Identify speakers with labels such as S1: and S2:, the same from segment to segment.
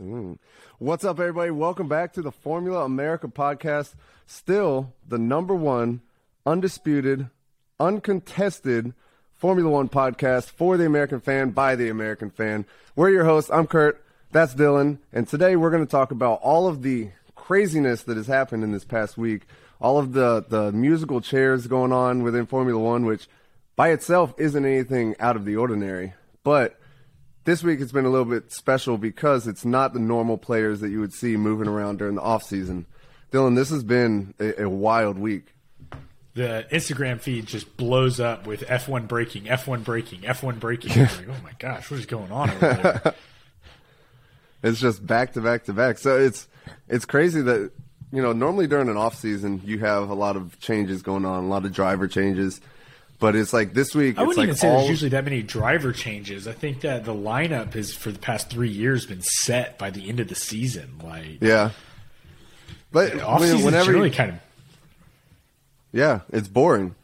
S1: Mm. What's up, everybody? Welcome back to the Formula America podcast. Still the number one, undisputed, uncontested Formula One podcast for the American fan by the American fan. We're your hosts. I'm Kurt. That's Dylan. And today we're going to talk about all of the craziness that has happened in this past week, all of the, the musical chairs going on within Formula One, which by itself isn't anything out of the ordinary. But this week it's been a little bit special because it's not the normal players that you would see moving around during the off season. Dylan, this has been a, a wild week.
S2: The Instagram feed just blows up with F1 breaking, F1 breaking, F1 breaking. like, oh my gosh, what is going on over there?
S1: it's just back to back to back. So it's it's crazy that you know normally during an off season you have a lot of changes going on, a lot of driver changes. But it's like this week.
S2: I wouldn't
S1: like
S2: even say
S1: all,
S2: there's usually that many driver changes. I think that the lineup has, for the past three years, been set by the end of the season. Like,
S1: yeah. But
S2: off
S1: I mean,
S2: season
S1: whenever you-
S2: kind of
S1: yeah, it's boring.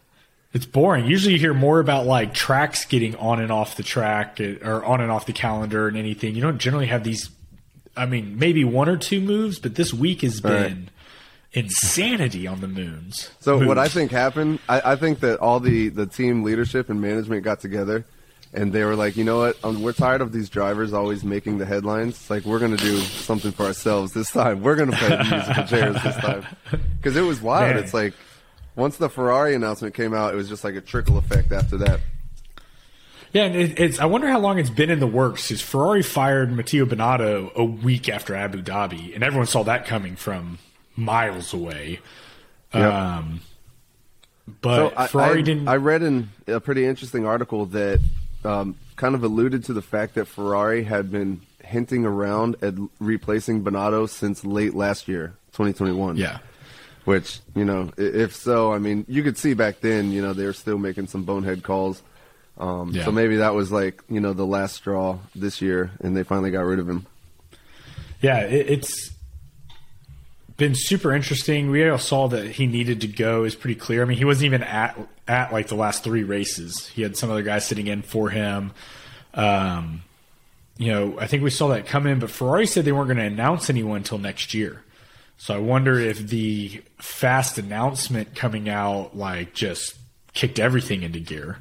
S2: it's boring. Usually, you hear more about like tracks getting on and off the track eh, or on and off the calendar and anything. You don't generally have these. I mean, maybe one or two moves, but this week has been. Insanity on the moons.
S1: So what I think happened, I, I think that all the the team leadership and management got together, and they were like, you know what, um, we're tired of these drivers always making the headlines. It's like we're gonna do something for ourselves this time. We're gonna play the musical chairs this time because it was wild.
S2: Man.
S1: It's like once the Ferrari announcement came out, it was just like a trickle effect after that.
S2: Yeah, and it, it's. I wonder how long it's been in the works. Because Ferrari fired Matteo Binotto a week after Abu Dhabi, and everyone saw that coming from miles away.
S1: Yep.
S2: Um, but
S1: I,
S2: Ferrari
S1: I,
S2: didn't.
S1: I read in a pretty interesting article that um, kind of alluded to the fact that Ferrari had been hinting around at replacing Binotto since late last year, 2021.
S2: yeah,
S1: Which you know, if so, I mean, you could see back then, you know, they were still making some bonehead calls. Um,
S2: Yeah.
S1: So maybe that was like you know the last straw this year, and they finally got rid of him.
S2: yeah, it, it's been super interesting. We all saw that he needed to go. is pretty clear. I mean, he wasn't even at at like the last three races. He had some other guys sitting in for him. Um, you know, I think we saw that come in, but Ferrari said they weren't going to announce anyone until next year. So I wonder if the fast announcement coming out like just kicked everything into gear.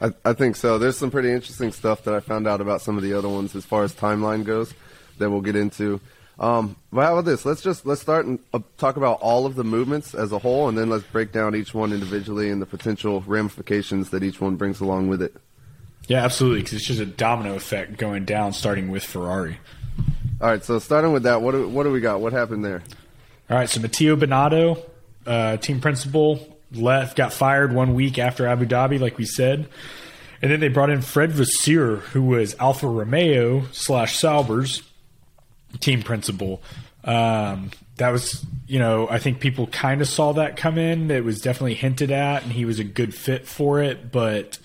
S1: I, I think so. There's some pretty interesting stuff that I found out about some of the other ones as far as timeline goes that we'll get into. Um, but how about this? Let's just let's start and uh, talk about all of the movements as a whole, and then let's break down each one individually and the potential ramifications that each one brings along with it.
S2: Yeah, absolutely, because it's just a domino effect going down, starting with Ferrari.
S1: All right, so starting with that, what do, what do we got? What happened there?
S2: All right, so Matteo Binotto, uh, team principal, left, got fired one week after Abu Dhabi, like we said, and then they brought in Fred Vasseur, who was Alfa Romeo slash Sauber's team principal. Um, that was, you know, I think people kind of saw that come in. It was definitely hinted at, and he was a good fit for it. But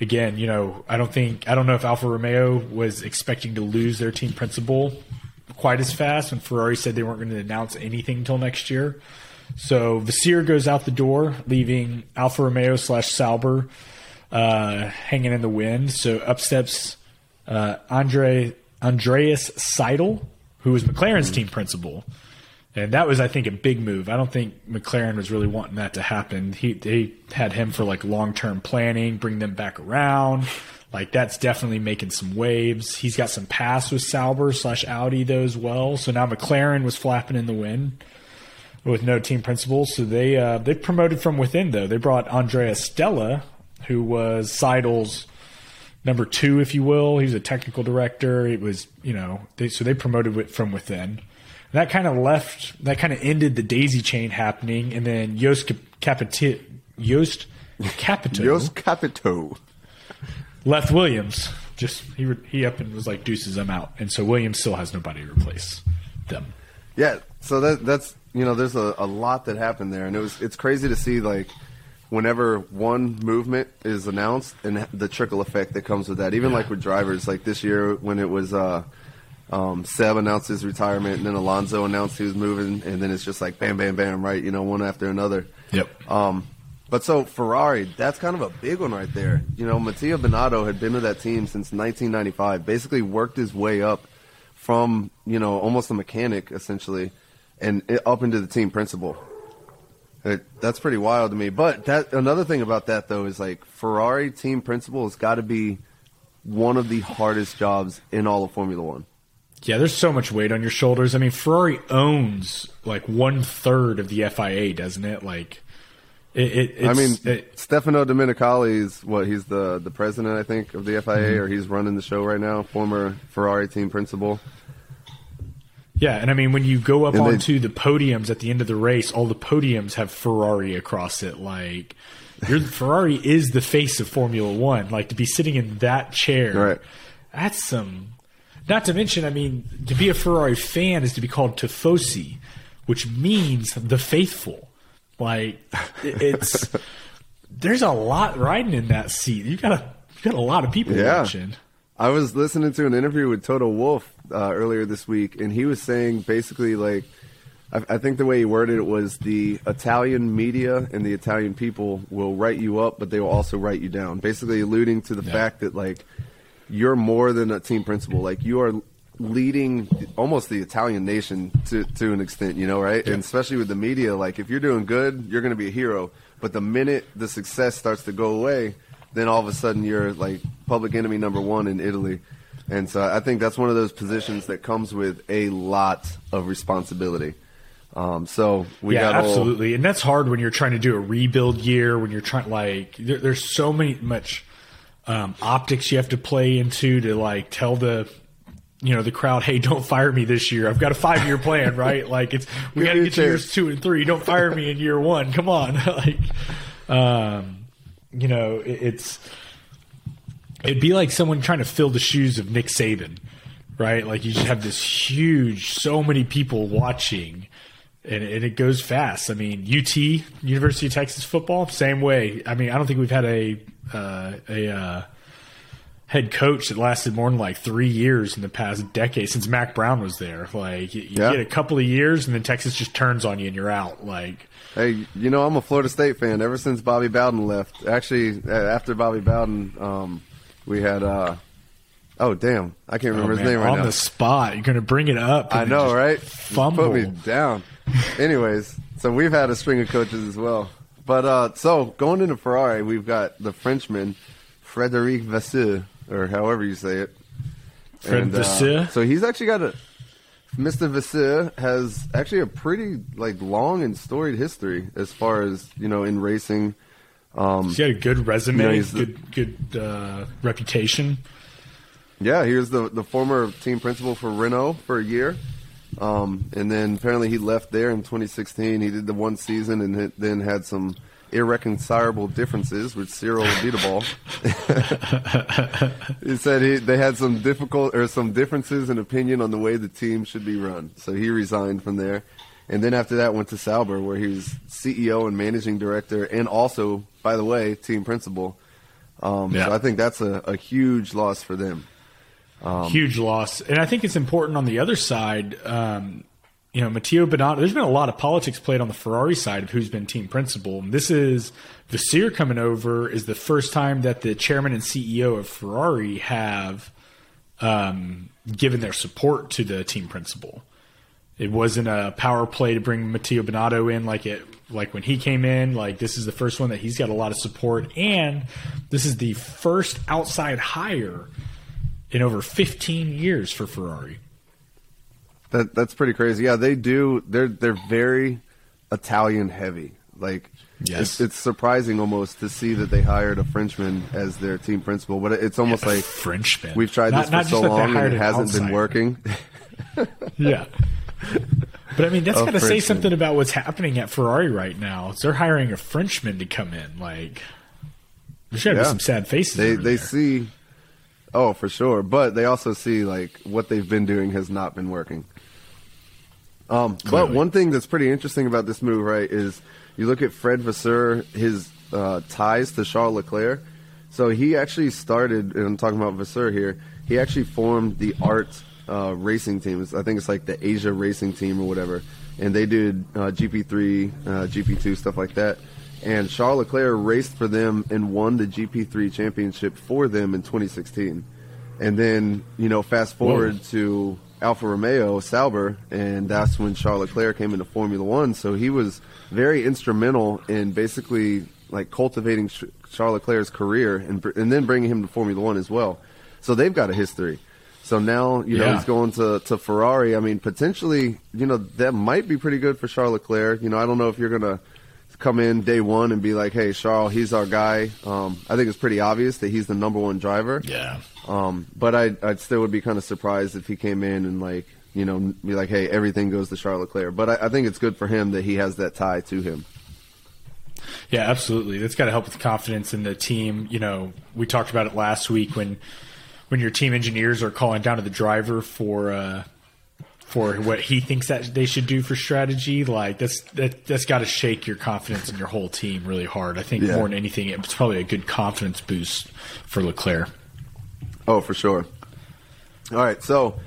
S2: again, you know, I don't think I don't know if Alfa Romeo was expecting to lose their team principal quite as fast when Ferrari said they weren't going to announce anything until next year. So Vasseur goes out the door, leaving Alfa Romeo slash Sauber uh, hanging in the wind. So up steps uh, Andre Andreas Seidl, who was McLaren's team principal. And that was, I think, a big move. I don't think McLaren was really wanting that to happen. He they had him for like long term planning, bring them back around. Like that's definitely making some waves. He's got some past with Sauber slash Audi though as well. So now McLaren was flapping in the wind with no team principal. So they uh, they promoted from within though. They brought Andrea Stella, who was Seidl's number two, if you will. He was a technical director. It was you know they, so they promoted it from within. And that kind of left. That kind of ended the daisy chain happening, and then Jost Capito, Jost Capito,
S1: Jos Capito.
S2: left Williams. Just he he up and was like deuces, I'm out. And so Williams still has nobody to replace them.
S1: Yeah, so that that's you know, there's a, a lot that happened there, and it was it's crazy to see like whenever one movement is announced and the trickle effect that comes with that. Even like with drivers, like this year when it was uh, um, Seb announced his retirement, and then Alonso announced he was moving, and then it's just like bam, bam, bam, right? You know, one after another.
S2: Yep.
S1: Um, but so Ferrari, that's kind of a big one right there. You know, Mattia Binotto had been with that team since 1995, basically worked his way up from you know almost a mechanic essentially, and it, up into the team principal. It, that's pretty wild to me. But that another thing about that though is like Ferrari team principal has got to be one of the hardest jobs in all of Formula One.
S2: Yeah, there's so much weight on your shoulders. I mean, Ferrari owns like one third of the FIA, doesn't it? Like, it. it
S1: I mean,
S2: it,
S1: Stefano Domenicali is what he's the the president, I think, of the FIA, mm-hmm. or he's running the show right now. Former Ferrari team principal.
S2: Yeah, and I mean when you go up and onto they, the podiums at the end of the race, all the podiums have Ferrari across it. Like your Ferrari is the face of Formula One. Like to be sitting in that chair,
S1: right?
S2: That's some. Not to mention, I mean, to be a Ferrari fan is to be called tifosi, which means the faithful. Like it's there's a lot riding in that seat. You got a you got a lot of people yeah. watching.
S1: I was listening to an interview with Toto Wolff uh, earlier this week, and he was saying basically like, I, I, think the way he worded it was the Italian media and the Italian people will write you up, but they will also write you down. Basically, alluding to the yeah. fact that like you're more than a team principal. Like you are leading almost the Italian nation to to an extent, you know, right? Yeah. And especially with the media, like if you're doing good, you're going to be a hero. But the minute the success starts to go away then all of a sudden you're like public enemy number one in Italy. And so I think that's one of those positions that comes with a lot of responsibility. Um, so we
S2: yeah,
S1: got
S2: absolutely, and that's hard when you're trying to do a rebuild year. When you're trying like there, there's so many much um, optics you have to play into to like tell the you know the crowd, hey, don't fire me this year. I've got a five year plan, right? Like it's we got to get to years two and three. Don't fire me in year one. Come on, like. Um, you know, it, it's it'd be like someone trying to fill the shoes of Nick Saban, right? Like you just have this huge, so many people watching, and, and it goes fast. I mean, UT, University of Texas football, same way. I mean, I don't think we've had a uh, a uh, head coach that lasted more than like three years in the past decade since Mack Brown was there. Like you, you yeah. get a couple of years, and then Texas just turns on you, and you're out. Like
S1: Hey, you know I'm a Florida State fan ever since Bobby Bowden left. Actually, after Bobby Bowden, um, we had. Uh, oh damn, I can't remember
S2: oh,
S1: his name right
S2: on
S1: now.
S2: On the spot. You're gonna bring it up.
S1: I know, right?
S2: Fumble.
S1: Put me down. Anyways, so we've had a string of coaches as well. But uh, so going into Ferrari, we've got the Frenchman Frederic Vasseur, or however you say it.
S2: Fred and, uh,
S1: so he's actually got a Mr. Vasseur has actually a pretty like long and storied history as far as you know in racing.
S2: Um, he had a good resume, you know, good good uh, reputation.
S1: Yeah, he was the the former team principal for Renault for a year, um, and then apparently he left there in 2016. He did the one season and then had some irreconcilable differences with Cyril Abiteboul. he said he, they had some difficult or some differences in opinion on the way the team should be run. So he resigned from there. And then after that went to Sauber where he was CEO and managing director and also, by the way, team principal. Um, yeah. So I think that's a, a huge loss for them.
S2: Um, huge loss. And I think it's important on the other side. Um, you know, Matteo Binotto, there's been a lot of politics played on the Ferrari side of who's been team principal. And this is Vasseur coming over is the first time that the chairman and CEO of Ferrari have um, given their support to the team principal. It wasn't a power play to bring Matteo Binotto in like it like when he came in. Like this is the first one that he's got a lot of support, and this is the first outside hire in over 15 years for Ferrari.
S1: That that's pretty crazy. Yeah, they do. They're they're very Italian heavy. Like yes. it's, it's surprising almost to see that they hired a Frenchman as their team principal. But it's almost yeah, like
S2: Frenchman.
S1: We've tried not, this for so long and it hasn't outsider. been working.
S2: yeah. But I mean, that's got to say something about what's happening at Ferrari right now. They're hiring a Frenchman to come in. Like, there's got to yeah. be some sad faces.
S1: They they
S2: there.
S1: see, oh for sure, but they also see like what they've been doing has not been working. Um, but one thing that's pretty interesting about this move, right, is you look at Fred Vasseur, his uh, ties to Charles Leclerc. So he actually started, and I'm talking about Vasseur here. He actually formed the Art uh, racing team. I think it's like the Asia Racing Team or whatever, and they did uh, GP3, uh, GP2 stuff like that. And Charles Leclerc raced for them and won the GP3 championship for them in 2016. And then, you know, fast forward Whoa. to Alfa Romeo Sauber, and that's when Charles Leclerc came into Formula One. So he was very instrumental in basically like cultivating Charles Leclerc's career and and then bringing him to Formula One as well. So they've got a history. So now you know
S2: Yeah.
S1: he's going to to Ferrari. I mean, potentially, you know, that might be pretty good for Charles Leclerc. You know, I don't know if you're gonna come in day one and be like, "Hey, Charles, he's our guy." Um, I think it's pretty obvious that he's the number one driver.
S2: Yeah.
S1: Um, but I I still would be kind of surprised if he came in and like you know be like, "Hey, everything goes to Charles Leclerc." But I, I think it's good for him that he has that tie to him.
S2: Yeah, absolutely. That's got to help with confidence in the team. You know, we talked about it last week when when your team engineers are calling down to the driver for uh, for what he thinks that they should do for strategy. Like that's that that's got to shake your confidence in your whole team really hard. I think
S1: Yeah.
S2: more than anything, it's probably a good confidence boost for Leclerc.
S1: Oh, for sure. All right, so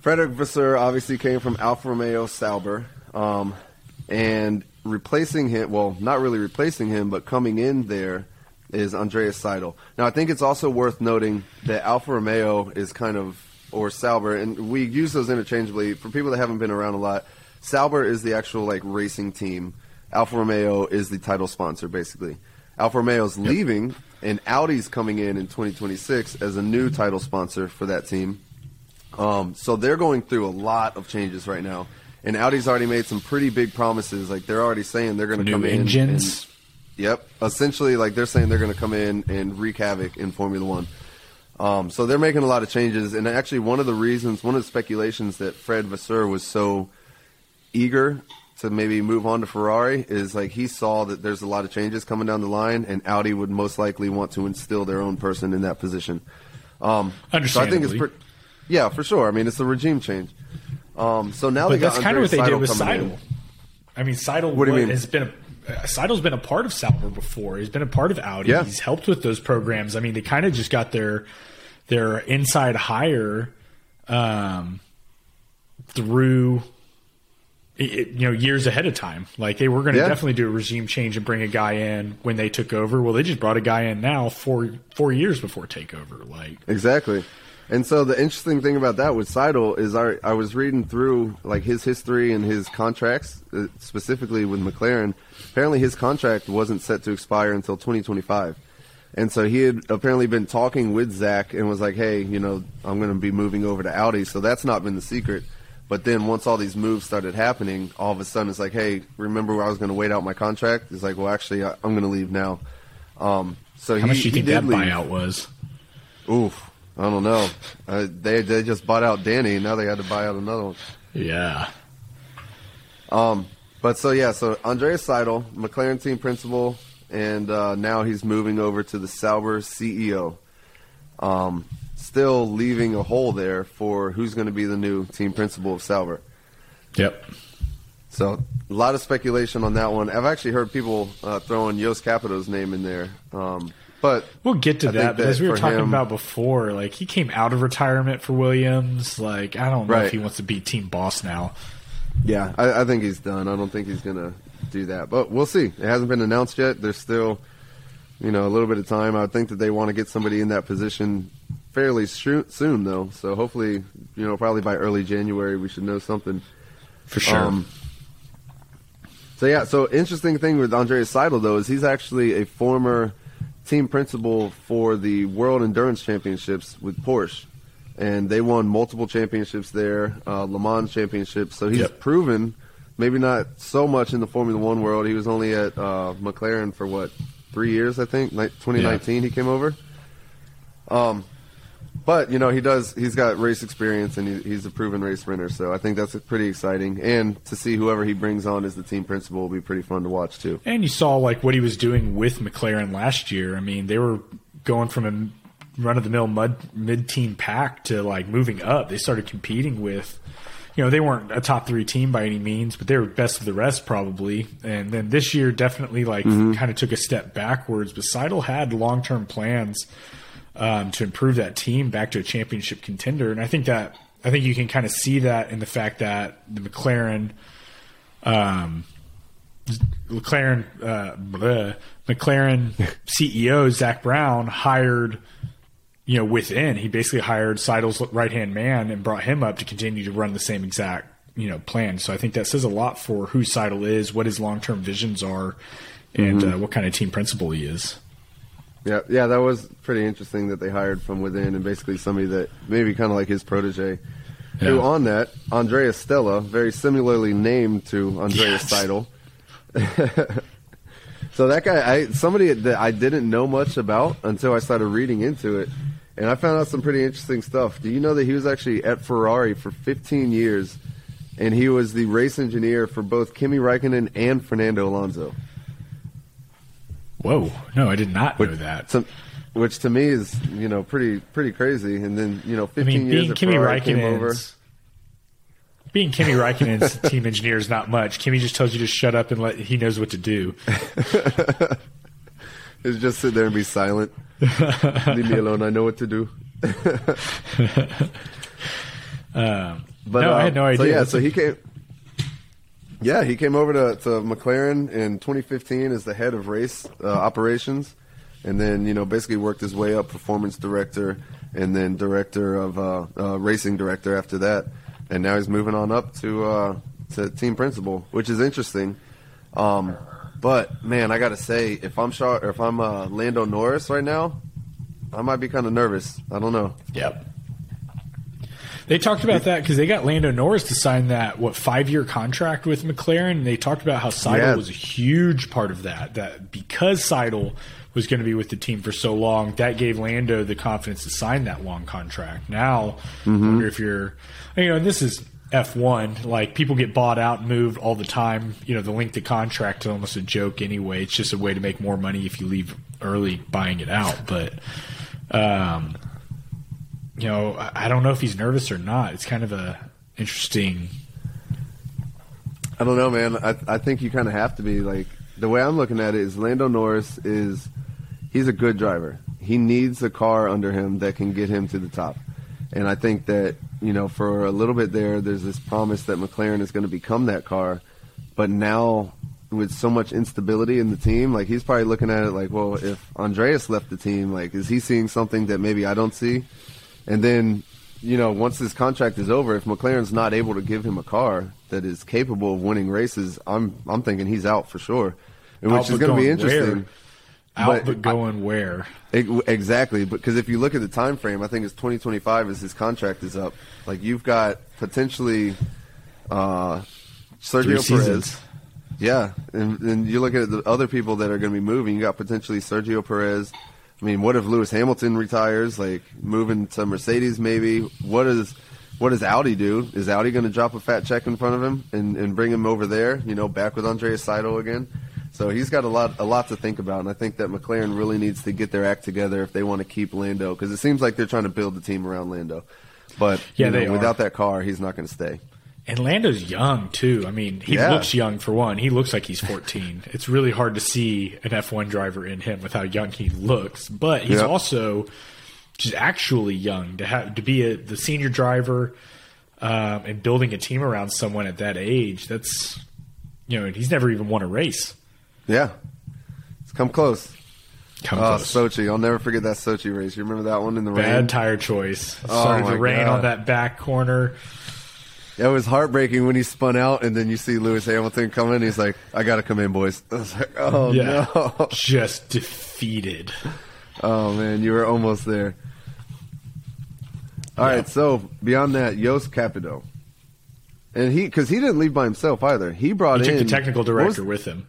S1: Frederick Vasseur obviously came from Alfa Romeo Sauber, um, and replacing him, well, not really replacing him, but coming in there is Andreas Seidl. Now, I think it's also worth noting that Alfa Romeo is kind of, or Sauber, and we use those interchangeably. For people that haven't been around a lot, Sauber is the actual like racing team. Alfa Romeo is the title sponsor, basically. Alfa Romeo's leaving, and Audi's coming in in 2026 as a new title sponsor for that team. Um, so they're going through a lot of changes right now, and Audi's already made some pretty big promises. Like they're already saying they're going to come in.
S2: engines.
S1: Yep. Essentially, like they're saying they're going to come in and wreak havoc in Formula One. Um, so they're making a lot of changes, and actually, one of the reasons, one of the speculations that Fred Vasseur was so eager to maybe move on to Ferrari is like he saw that there's a lot of changes coming down the line, and Audi would most likely want to instill their own person in that position. Um, so I think it's
S2: Understandably.
S1: pretty, yeah, for sure. I mean, it's a regime change. Um, so now they
S2: But that's kind of what they
S1: Andreas
S2: did with
S1: coming in.
S2: Seidl. I mean, Seidl
S1: What do you mean?
S2: has been a Seidl's been a part of Sauber before. He's been a part of Audi.
S1: Yeah.
S2: He's helped with those programs. I mean, they kind of just got their their inside hire um, through i- i- you know years ahead of time. Like they were going to
S1: Yeah.
S2: definitely do a regime change and bring a guy in when they took over. Well, they just brought a guy in now four four years before takeover. Like
S1: Exactly. And so the interesting thing about that with Seidl is I, I was reading through like his history and his contracts, uh, specifically with McLaren. Apparently, his contract wasn't set to expire until 2025, and so he had apparently been talking with Zak and was like, "Hey, you know, I'm going to be moving over to Audi." So that's not been the secret. But then once all these moves started happening, all of a sudden it's like, "Hey, remember where I was going to wait out my contract?" It's like, "Well, actually, I, I'm going to leave now." Um, so
S2: how
S1: he,
S2: much do you think
S1: did
S2: that
S1: leave.
S2: buyout was?
S1: Oof, I don't know. Uh, they they just bought out Danny, and now they had to buy out another one.
S2: Yeah.
S1: But so yeah, so Andreas Seidl, McLaren team principal, and uh, now he's moving over to the Sauber CEO. Um, still leaving a hole there for who's going to be the new team principal of Sauber.
S2: Yep.
S1: So a lot of speculation on that one. I've actually heard people uh, throwing Jos Capito's name in there, um, but
S2: We'll get to
S1: I
S2: that, but as we were talking
S1: him-
S2: about before, like he came out of retirement for Williams. Like I don't know
S1: Right.
S2: if he wants to be team boss now.
S1: Yeah, I, I think he's done. I don't think he's gonna do that, but we'll see. It hasn't been announced yet. There's still, you know, a little bit of time. I would think that they want to get somebody in that position fairly sho- soon, though. So hopefully, you know, probably by early January, we should know something.
S2: For sure.
S1: Um, so yeah, so interesting thing with Andreas Seidl though is he's actually a former team principal for the World Endurance Championships with Porsche, and they won multiple championships there, uh, Le Mans championships. So he's
S2: Yep.
S1: proven, maybe not so much in the Formula One world. He was only at uh, McLaren for what three years, I think. Ni- 2019 he came over. Um, but you know he does. He's got race experience and he, he's a proven race winner. So I think that's pretty exciting. And to see whoever he brings on as the team principal will be pretty fun to watch too.
S2: and you saw like what he was doing with McLaren last year. I mean, they were going from a run of the mill mud mid team pack to like moving up. They started competing with. You know, they weren't a top three team by any means, but they were best of the rest probably. And then this year definitely like mm-hmm. kind of took a step backwards. But Seidl had long term plans um, to improve that team back to a championship contender. And I think that I think you can kind of see that in the fact that the McLaren, um, McLaren, uh, bleh, McLaren CEO Zak Brown hired you know, within, he basically hired Seidl's right hand man and brought him up to continue to run the same exact, you know, plan. So I think that says a lot for who Seidl is, what his long term visions are, and uh, what kind of team principal he is.
S1: Yeah, yeah, that was pretty interesting that they hired from within and basically somebody that maybe kind of like his protege. Who on that, Andreas Stella, very similarly named to Andreas
S2: Yes.
S1: Seidl. so that guy, I somebody that I didn't know much about until I started reading into it, and I found out some pretty interesting stuff. Do you know that he was actually at Ferrari for 15 years, and he was the race engineer for both Kimi Räikkönen and Fernando Alonso?
S2: Whoa. No, I did not know that.
S1: Some, which to me is you know pretty pretty crazy. And then you know,
S2: I
S1: 15
S2: mean,
S1: years
S2: Kimi
S1: Ferrari came over.
S2: Being Kimi Räikkönen's team engineer is not much. Kimi just tells you to shut up and let he knows what to do.
S1: Is just sit there and be silent. Leave me alone. I know what to do.
S2: Um,
S1: But
S2: no,
S1: uh,
S2: I had no idea.
S1: So yeah, so he came. Yeah, he came over to, to McLaren in 2015 as the head of race uh, operations, and then you know basically worked his way up, performance director, and then director of uh, uh, racing director after that, and now he's moving on up to uh, to team principal, which is interesting. Um, but man, I gotta say, if I'm or if I'm uh, Lando Norris right now, I might be kind of nervous. I don't know.
S2: Yep. They talked about that because they got Lando Norris to sign that what five year contract with McLaren. And they talked about how Seidl
S1: Yeah.
S2: was a huge part of that. That because Seidl was going to be with the team for so long, that gave Lando the confidence to sign that long contract. Now, I wonder if you're, you know, and this is F1. Like people get bought out and moved all the time. You know, the length of contract is almost a joke anyway. It's just a way to make more money if you leave early buying it out. But, um, you know, I don't know if he's nervous or not. It's kind of a interesting.
S1: I don't know, man. I I think you kind of have to be like the way I'm looking at it is Lando Norris is he's a good driver. He needs a car under him that can get him to the top. And I think that, you know, for a little bit there there's this promise that McLaren is going to become that car, but now with so much instability in the team, like he's probably looking at it like, well, if Andreas left the team, like is he seeing something that maybe I don't see? And then, you know, once this contract is over, if McLaren's not able to give him a car that is capable of winning races, I'm I'm thinking he's out for sure, and
S2: Out
S1: which is going to be interesting.
S2: where? Out
S1: But
S2: but, going where?
S1: Ex- Exactly, because if you look at the time frame, I think it's 2025 as his contract is up. Like you've got potentially uh, Sergio. Perez. Yeah, and, and you look at the other people that are going to be moving. You got potentially Sergio Perez. I mean, what if Lewis Hamilton retires? Like moving to Mercedes, maybe. What is what does Audi do? Is Audi going to drop a fat check in front of him and, and bring him over there? You know, back with Andreas Seidl again. So he's got a lot a lot to think about, and I think that McLaren really needs to get their act together if they want to keep Lando, because it seems like they're trying to build the team around Lando. But
S2: Yeah,
S1: you know, without that car, he's not going to stay.
S2: And Lando's young too. I mean, he
S1: Yeah.
S2: looks young for one. He looks like he's 14. it's really hard to see an F1 driver in him with how young he looks. But he's
S1: Yeah.
S2: also just actually young to have to be a, the senior driver um, and building a team around someone at that age. That's you know, and he's never even won a race.
S1: Yeah, it's come close.
S2: Come
S1: Oh,
S2: close.
S1: Sochi! I'll never forget that Sochi race. You remember that one in the
S2: Bad
S1: rain?
S2: Bad tire choice.
S1: Oh,
S2: Started
S1: my
S2: to rain
S1: God.
S2: on that back corner.
S1: It was heartbreaking when he spun out, and then you see Lewis Hamilton coming. in. He's like, "I got to come in, boys." I was like, "Oh
S2: Yeah.
S1: no!"
S2: Just defeated.
S1: Oh man, you were almost there. All right,
S2: Yeah.
S1: so beyond that, Jost Capito, and he because he didn't leave by himself either. He brought
S2: He took
S1: in
S2: the technical director
S1: was-
S2: with him.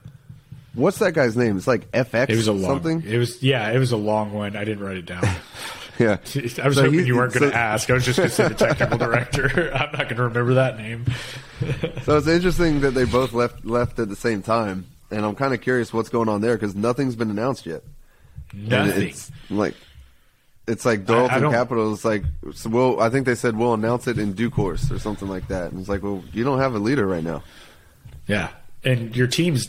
S1: what's that guy's name? It's like FX.
S2: It was a long.
S1: something.
S2: It was yeah. It was a long one. I didn't write it down.
S1: Yeah,
S2: I was
S1: So
S2: hoping
S1: he-
S2: you weren't going to ask. I was just going to say the technical director. I'm not going to remember that name.
S1: So it's interesting that they both left left at the same time, and I'm kind of curious what's going on there because nothing's been announced yet. And
S2: Nothing.
S1: It's like it's like
S2: Dorilton
S1: Capital is like so we'll I think they said we'll announce it in due course or something like that. And it's like, well, you don't have a leader right now.
S2: Yeah, and your team's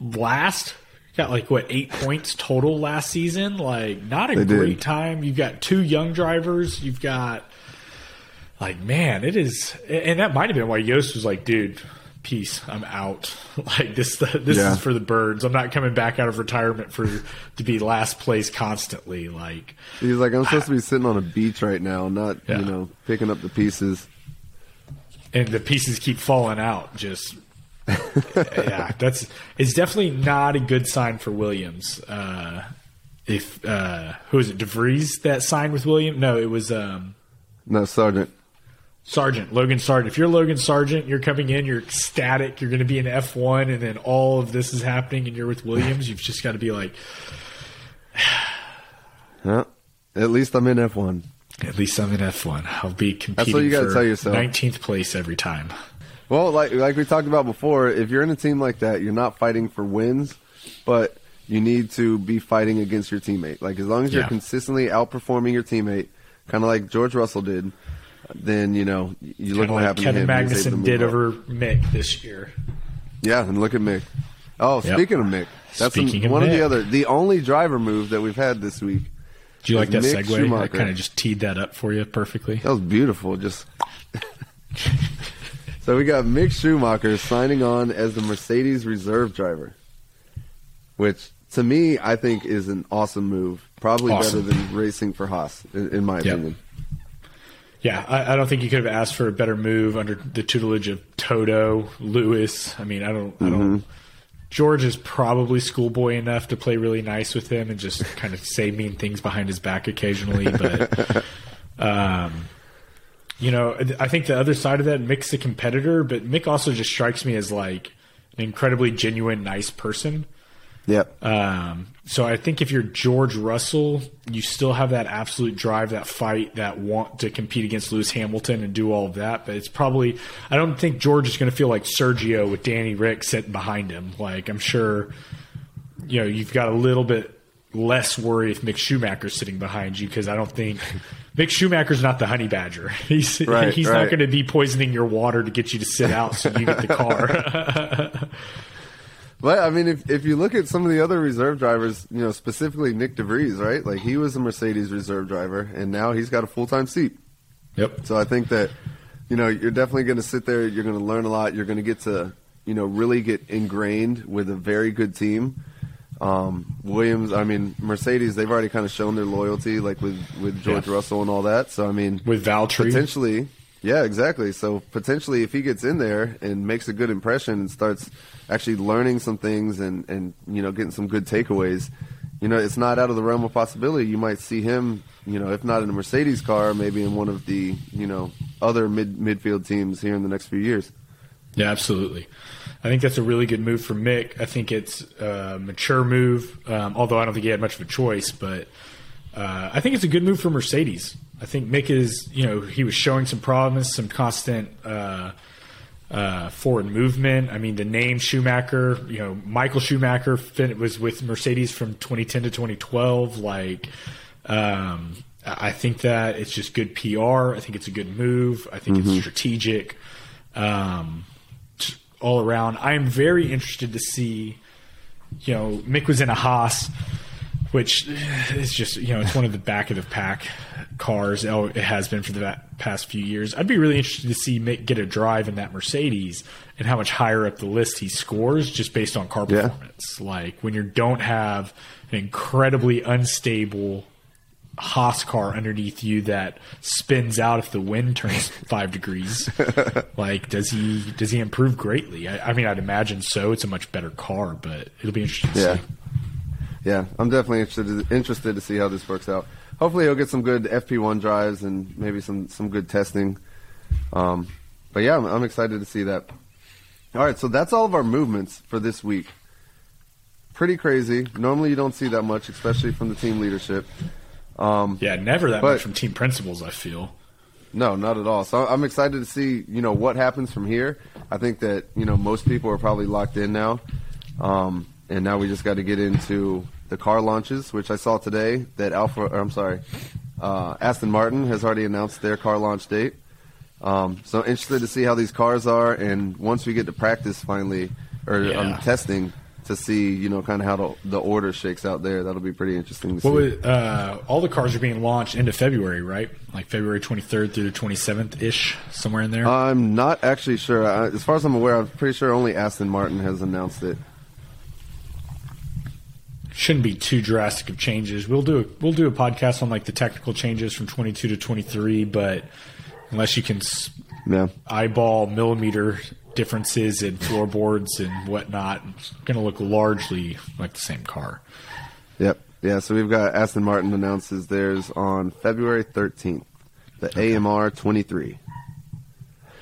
S2: last got like what eight points total last season. Like not a
S1: They did.
S2: great time. You've got two young drivers. You've got like man, it is, and that might have been why Jost was like, dude. peace. I'm out. Like this, this
S1: Yeah.
S2: is for the birds. I'm not coming back out of retirement for to be last place constantly. Like,
S1: He's like, I'm supposed to be sitting on a beach right now, not
S2: Yeah.
S1: you know picking up the pieces.
S2: and the pieces keep falling out. Just yeah, that's it's definitely not a good sign for Williams. Uh, if uh, who is it, de Vries that signed with William? No, it was um,
S1: No, Sergeant.
S2: Sargent, Logan Sargent. If you're Logan Sargent, you're coming in, you're ecstatic, you're going to be in F1, and then all of this is happening, and you're with Williams. You've just got to be like,
S1: Yeah. At least I'm in F1.
S2: at least I'm in F1. I'll be competing
S1: what you tell yourself.
S2: 19th place every time.
S1: Well, like like we talked about before, if you're in a team like that, you're not fighting for wins, but you need to be fighting against your teammate. Like as long as you're
S2: Yeah.
S1: consistently outperforming your teammate, kind of like George Russell did, then you know you look
S2: Kinda
S1: what
S2: like
S1: happened
S2: Kevin
S1: to him. He was to
S2: Magnussen did
S1: up.
S2: over Mick this year.
S1: Yeah, and look at Mick. Oh,
S2: Yep.
S1: speaking of Mick, that's
S2: Speaking
S1: an-
S2: of
S1: one of the other, the only driver move that we've had this week.
S2: Do you like that
S1: Mick
S2: segue? I kind of just teed that up for you perfectly.
S1: That was beautiful. Just so we got Mick Schumacher signing on as the Mercedes reserve driver, which to me I think is an awesome move. Probably
S2: Awesome.
S1: better than racing for Haas, in, in my
S2: Yep.
S1: opinion.
S2: Yeah, I, I don't think you could have asked for a better move under the tutelage of Toto, Lewis. I mean, I don't, I don't. George is probably schoolboy enough to play really nice with him and just kind of say mean things behind his back occasionally. But, um, you know, I think the other side of that, Mick's a competitor, but Mick also just strikes me as like an incredibly genuine, nice person.
S1: Yep.
S2: Um, so I think if you're George Russell, you still have that absolute drive, that fight, that want to compete against Lewis Hamilton and do all of that. But it's probably, I don't think George is going to feel like Sergio with Danny Ric sitting behind him. Like I'm sure, you know, you've got a little bit less worry if Mick Schumacher's sitting behind you because I don't think Mick Schumacher's not the honey badger. He's
S1: Right,
S2: he's not going to be poisoning your water to get you to sit out so you get the car.
S1: But I mean, if if you look at some of the other reserve drivers, you know, specifically Nyck de Vries, right? Like he was a Mercedes reserve driver, and now he's got a full time seat.
S2: yep.
S1: So I think that, you know, you're definitely going to sit there. You're going to learn a lot. You're going to get to, you know, really get ingrained with a very good team. Um, Williams, I mean, Mercedes, they've already kind of shown their loyalty, like with with George
S2: Yeah.
S1: Russell and all that. So I mean,
S2: With Valtteri.
S1: potentially, yeah, exactly. So potentially, if he gets in there and makes a good impression and starts actually learning some things and and you know getting some good takeaways, you know, it's not out of the realm of possibility. You might see him, you know, if not in a Mercedes car, maybe in one of the you know other mid midfield teams here in the next few years.
S2: Yeah, absolutely. I think that's a really good move for Mick. I think it's a mature move, um, although I don't think he had much of a choice. But uh, I think it's a good move for Mercedes. I think Mick is, you know, he was showing some promise, some constant uh, uh, forward movement. I mean, the name Schumacher, you know, Michael Schumacher fin- was with Mercedes from 2010 to 2012. Like, um, I think that it's just good PR. I think it's a good move. I think it's strategic. Um, all around. I am very interested to see. You know, Mick was in a Haas, which is just you know it's one of the back of the pack cars. Oh, it has been for the past few years. I'd be really interested to see Mick get a drive in that Mercedes and how much higher up the list he scores just based on car
S1: Yeah.
S2: performance. Like when you don't have an incredibly unstable Haas car underneath you that spins out if the wind turns five degrees. Like, does he does he improve greatly? I, I mean, I'd imagine so. It's a much better car, but it'll be interesting to
S1: Yeah.
S2: see.
S1: Yeah, I'm definitely interested interested to see how this works out. Hopefully, he'll get some good FP1 drives and maybe some some good testing. Um, but yeah, I'm, I'm excited to see that. All right, so that's all of our movements for this week. Pretty crazy. Normally, you don't see that much, especially from the team leadership. Um,
S2: Yeah, never that
S1: But-
S2: much from team principals. I feel.
S1: No, not at all. So I'm excited to see, you know, what happens from here. I think that, you know, most people are probably locked in now. Um, and now we just got to get into the car launches, which I saw today that Alpha, or I'm sorry, uh, Aston Martin has already announced their car launch date. Um, so interested to see how these cars are. And once we get to practice finally, or
S2: Yeah.
S1: um, testing, to see you know kind of how the, the order shakes out there. That'll be pretty interesting to
S2: What
S1: see.
S2: uh, all the cars are being launched into February, right? Like February 23rd through the 27th ish, somewhere in there.
S1: I'm not actually sure. I, as far as I'm aware, I'm pretty sure only Aston Martin has announced it.
S2: Shouldn't be too drastic of changes. We'll do a, we'll do a podcast on like the technical changes from 22 to 23, but unless you can
S1: Yeah.
S2: eyeball millimeter differences in floorboards and whatnot, it's going to look largely like the same car.
S1: Yep. Yeah. So we've got Aston Martin announces theirs on February 13th, the AMR 23.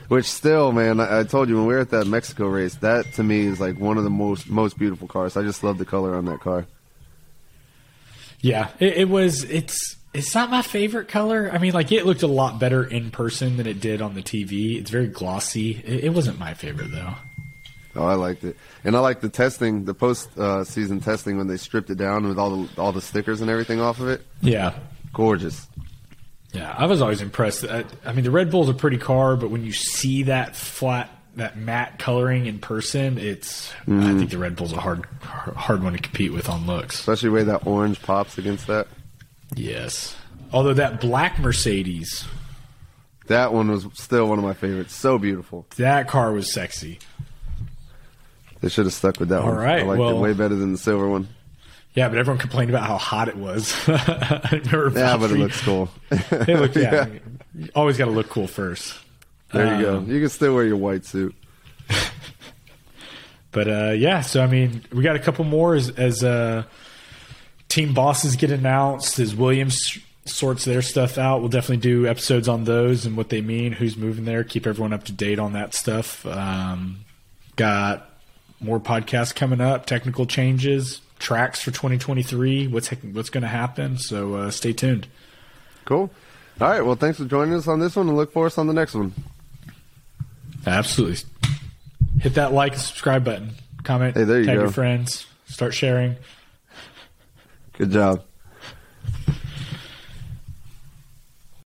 S1: Which still, man, I, I told you when we were at that Mexico race, that to me is like one of the most most beautiful cars. I just love the color on that car.
S2: Yeah, it, it was. It's it's not my favorite color. I mean, like it looked a lot better in person than it did on the TV. It's very glossy. It, it wasn't my favorite though.
S1: Oh, I liked it, and I liked the testing, the post uh, season testing when they stripped it down with all the all the stickers and everything off of it.
S2: Yeah,
S1: Gorgeous.
S2: yeah. I was always impressed. I, I mean, the Red Bull's a pretty car, but when you see that flat, that matte coloring in person, it's. I think the Red Bull's a hard hard one to compete with on looks.
S1: Especially the way that orange pops against that.
S2: Yes. Although that black Mercedes,
S1: That one was still one of my favorites. So beautiful.
S2: that car was sexy.
S1: They should have stuck with that
S2: All
S1: one.
S2: right,
S1: I liked it way better than the silver one.
S2: Yeah, but everyone complained about how hot it was. I remember
S1: Yeah, but it
S2: Valtteri-
S1: looks cool.
S2: It looked, yeah, you always got to look cool first.
S1: There you go.
S2: Um,
S1: You can still wear your white suit.
S2: But uh, yeah, so I mean, we got a couple more as, as uh, team bosses get announced, as Williams sorts their stuff out. We'll definitely do episodes on those and what they mean, who's moving there, keep everyone up to date on that stuff. Um, got more podcasts coming up, technical changes, tracks for 2023, what's what's going to happen. So uh, stay tuned.
S1: Cool. All right. Well, thanks for joining us on this one, and look for us on the next one.
S2: Absolutely. Hit that like and subscribe button. Comment.
S1: Hey, there you
S2: tag
S1: go.
S2: your friends. Start sharing.
S1: Good job.